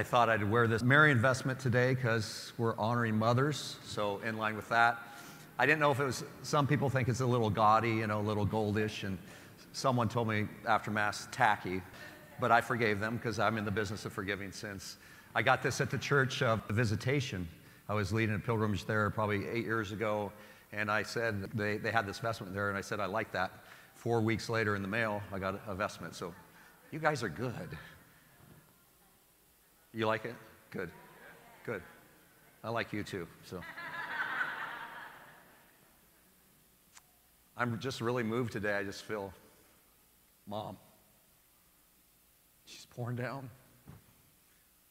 I thought I'd wear this Marian vestment today because we're honoring mothers. So, in line with that, I didn't know if it was, some people think it's a little gaudy, you know, a little goldish. And someone told me after Mass, tacky. But I forgave them because I'm in the business of forgiving sins. I got this at the church of the visitation. I was leading a pilgrimage there probably eight years ago. And I said, they, they had this vestment there. And I said, I like that. Four weeks later in the mail, I got a vestment. So, you guys are good. You like it? Good. Good. I like you too. So I'm just really moved today. I just feel mom. She's pouring down.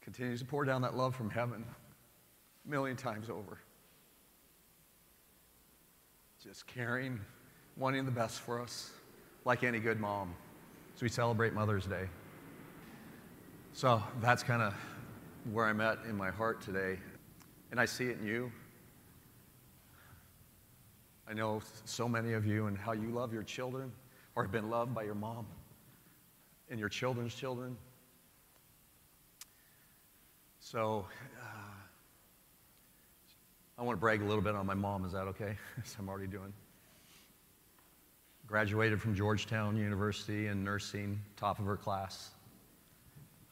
Continues to pour down that love from heaven a million times over. Just caring, wanting the best for us, like any good mom. So we celebrate Mother's Day. So that's kind of where I'm at in my heart today. And I see it in you. I know so many of you and how you love your children or have been loved by your mom and your children's children. So uh, I want to brag a little bit on my mom. Is that okay? I'm already doing. Graduated from Georgetown University in nursing, top of her class.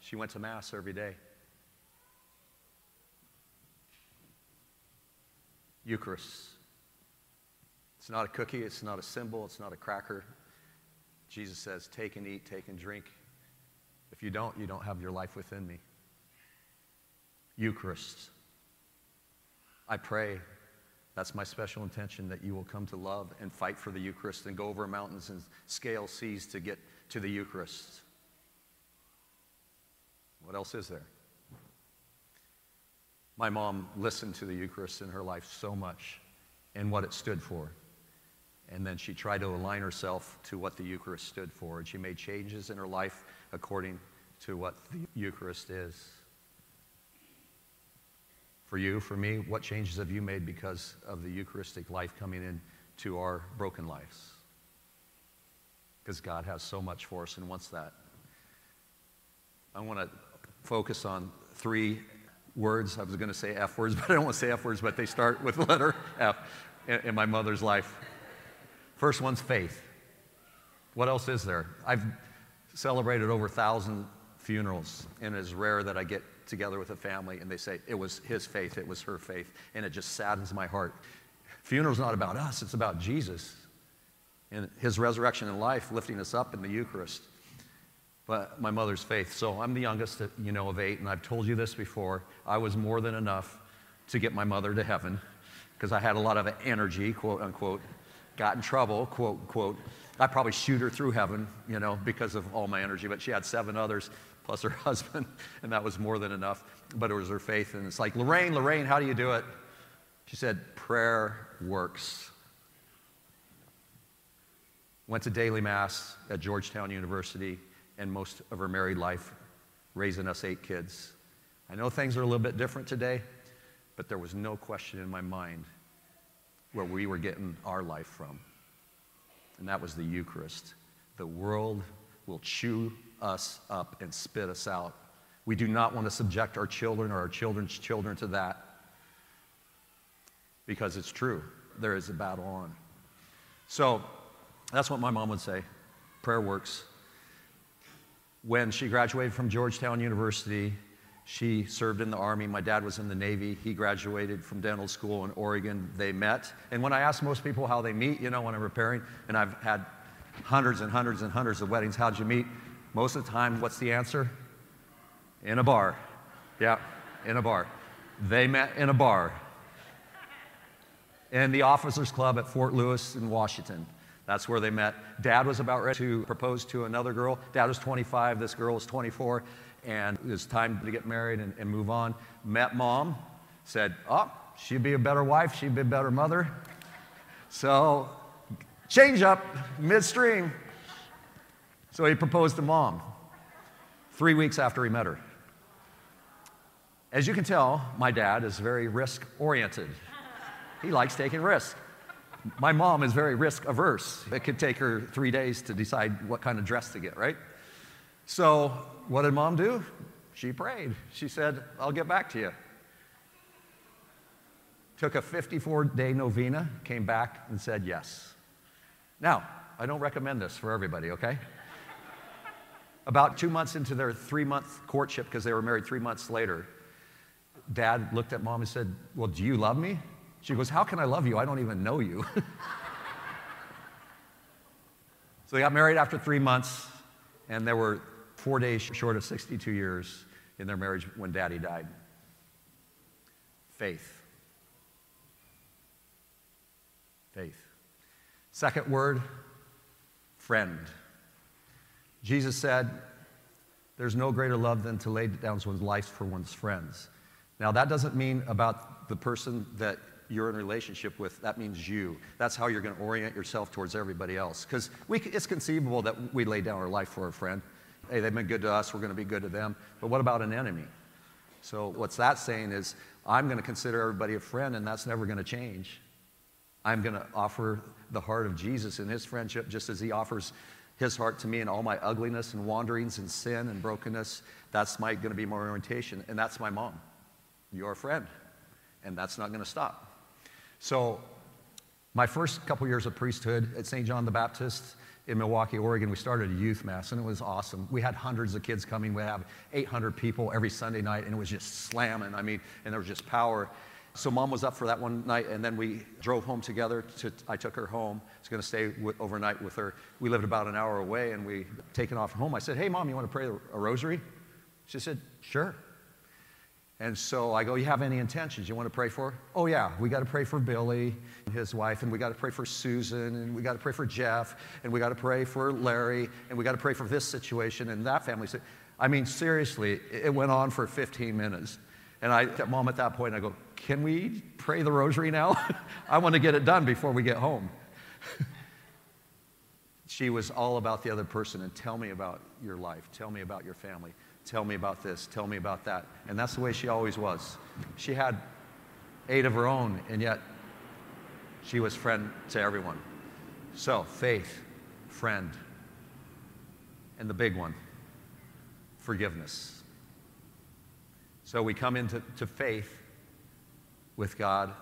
She went to Mass every day. Eucharist. It's not a cookie, it's not a symbol, it's not a cracker. Jesus says, Take and eat, take and drink. If you don't, you don't have your life within me. Eucharist. I pray that's my special intention that you will come to love and fight for the Eucharist and go over mountains and scale seas to get to the Eucharist. What else is there? My mom listened to the Eucharist in her life so much and what it stood for. And then she tried to align herself to what the Eucharist stood for. And she made changes in her life according to what the Eucharist is. For you, for me, what changes have you made because of the Eucharistic life coming into our broken lives? Because God has so much for us and wants that. I want to focus on three words. I was going to say F words, but I don't want to say F words, but they start with the letter F in, in my mother's life. First one's faith. What else is there? I've celebrated over a thousand funerals, and it's rare that I get together with a family and they say it was his faith, it was her faith, and it just saddens my heart. Funeral's not about us, it's about Jesus and his resurrection and life lifting us up in the Eucharist but my mother's faith. So I'm the youngest, you know, of eight, and I've told you this before. I was more than enough to get my mother to heaven because I had a lot of energy, quote unquote. Got in trouble, quote quote. I probably shoot her through heaven, you know, because of all my energy. But she had seven others plus her husband, and that was more than enough. But it was her faith, and it's like Lorraine, Lorraine, how do you do it? She said, prayer works. Went to daily mass at Georgetown University and most of her married life, raising us eight kids. I know things are a little bit different today, but there was no question in my mind where we were getting our life from. And that was the Eucharist. The world will chew us up and spit us out. We do not want to subject our children or our children's children to that because it's true. There is a battle on. So that's what my mom would say. Prayer works. When she graduated from Georgetown University, she served in the Army. My dad was in the Navy. He graduated from dental school in Oregon. They met. And when I ask most people how they meet, you know, when I'm repairing, and I've had hundreds and hundreds and hundreds of weddings, how'd you meet? Most of the time, what's the answer? In a bar. Yeah, in a bar. They met in a bar. In the officers' club at Fort Lewis in Washington. That's where they met. Dad was about ready to propose to another girl. Dad was 25, this girl was 24, and it was time to get married and, and move on. Met mom, said, Oh, she'd be a better wife, she'd be a better mother. So, change up midstream. So he proposed to mom three weeks after he met her. As you can tell, my dad is very risk oriented. He likes taking risks. My mom is very risk averse. It could take her three days to decide what kind of dress to get, right? So, what did mom do? She prayed. She said, I'll get back to you. Took a 54 day novena, came back and said yes. Now, I don't recommend this for everybody, okay? About two months into their three month courtship, because they were married three months later, dad looked at mom and said, Well, do you love me? She goes, How can I love you? I don't even know you. so they got married after three months, and they were four days short of 62 years in their marriage when daddy died. Faith. Faith. Second word, friend. Jesus said, There's no greater love than to lay down one's life for one's friends. Now, that doesn't mean about the person that you're in a relationship with, that means you. That's how you're going to orient yourself towards everybody else. Because it's conceivable that we lay down our life for a friend. Hey, they've been good to us, we're going to be good to them. But what about an enemy? So, what's that saying is, I'm going to consider everybody a friend, and that's never going to change. I'm going to offer the heart of Jesus in his friendship just as he offers his heart to me in all my ugliness and wanderings and sin and brokenness. That's going to be my orientation, and that's my mom. You're a friend, and that's not going to stop. So, my first couple years of priesthood at St. John the Baptist in Milwaukie, Oregon, we started a youth mass, and it was awesome. We had hundreds of kids coming. We have 800 people every Sunday night, and it was just slamming. I mean, and there was just power. So mom was up for that one night, and then we drove home together. To, I took her home. I was going to stay overnight with her. We lived about an hour away, and we taken off home. I said, "Hey, mom, you want to pray a rosary?" She said, "Sure." And so I go, You have any intentions you want to pray for? Oh, yeah, we got to pray for Billy and his wife, and we got to pray for Susan, and we got to pray for Jeff, and we got to pray for Larry, and we got to pray for this situation and that family. I mean, seriously, it went on for 15 minutes. And I, at mom, at that point, I go, Can we pray the rosary now? I want to get it done before we get home. she was all about the other person and tell me about your life, tell me about your family, tell me about this, tell me about that. And that's the way she always was. She had eight of her own, and yet she was friend to everyone. So, faith, friend, and the big one, forgiveness. So we come into to faith with God.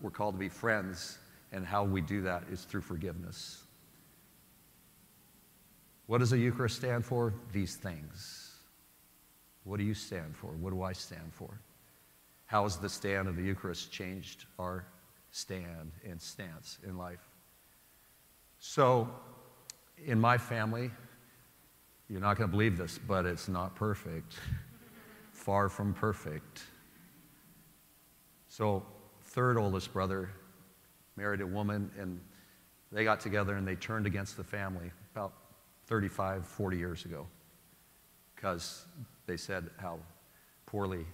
We're called to be friends, and how we do that is through forgiveness. What does the Eucharist stand for? These things. What do you stand for? What do I stand for? How has the stand of the Eucharist changed our stand and stance in life? So, in my family, you're not going to believe this, but it's not perfect. far from perfect. So, third oldest brother married a woman, and they got together and they turned against the family about 35, 40 years ago because they said how poorly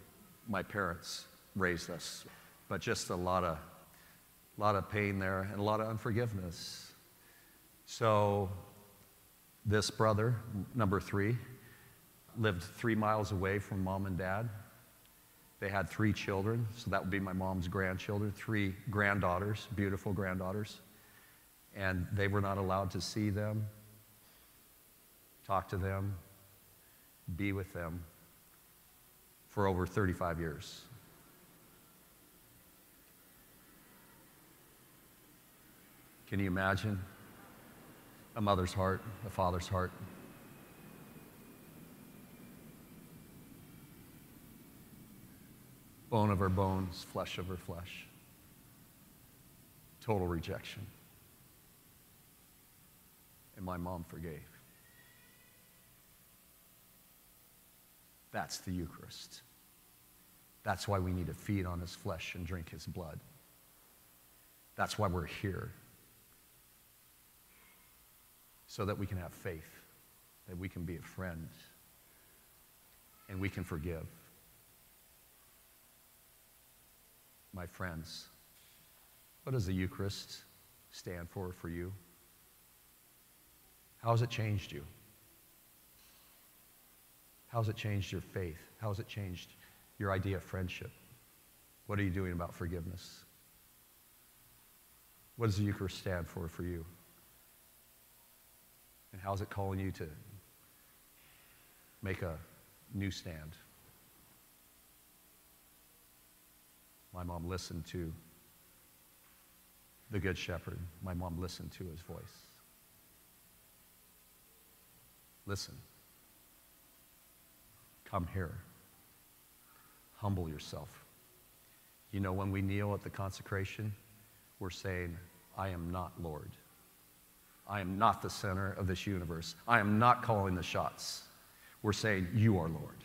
my parents raised us. But just a lot of, lot of pain there and a lot of unforgiveness. So, this brother, number three, lived three miles away from mom and dad. They had three children, so that would be my mom's grandchildren, three granddaughters, beautiful granddaughters. And they were not allowed to see them, talk to them, be with them for over 35 years. Can you imagine a mother's heart, a father's heart? bone of her bones, flesh of her flesh. Total rejection. And my mom forgave. That's the Eucharist. That's why we need to feed on his flesh and drink his blood. That's why we're here. So that we can have faith, that we can be a friend, and we can forgive. my friends, what does the Eucharist stand for for you? How has it changed you? How has it changed your faith? How has it changed your idea of friendship? What are you doing about forgiveness? What does the Eucharist stand for for you? And how's it calling you to make a new stand? My mom listened to the Good Shepherd. My mom listened to his voice. Listen. Come here. Humble yourself. You know, when we kneel at the consecration, we're saying, I am not Lord. I am not the center of this universe. I am not calling the shots. We're saying, You are Lord.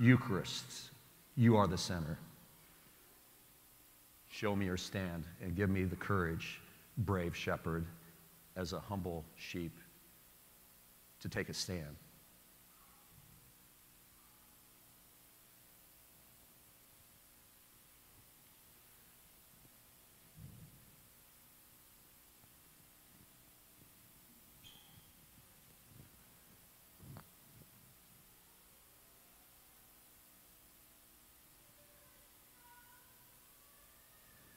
Eucharist, you are the center. Show me your stand and give me the courage, brave shepherd, as a humble sheep, to take a stand.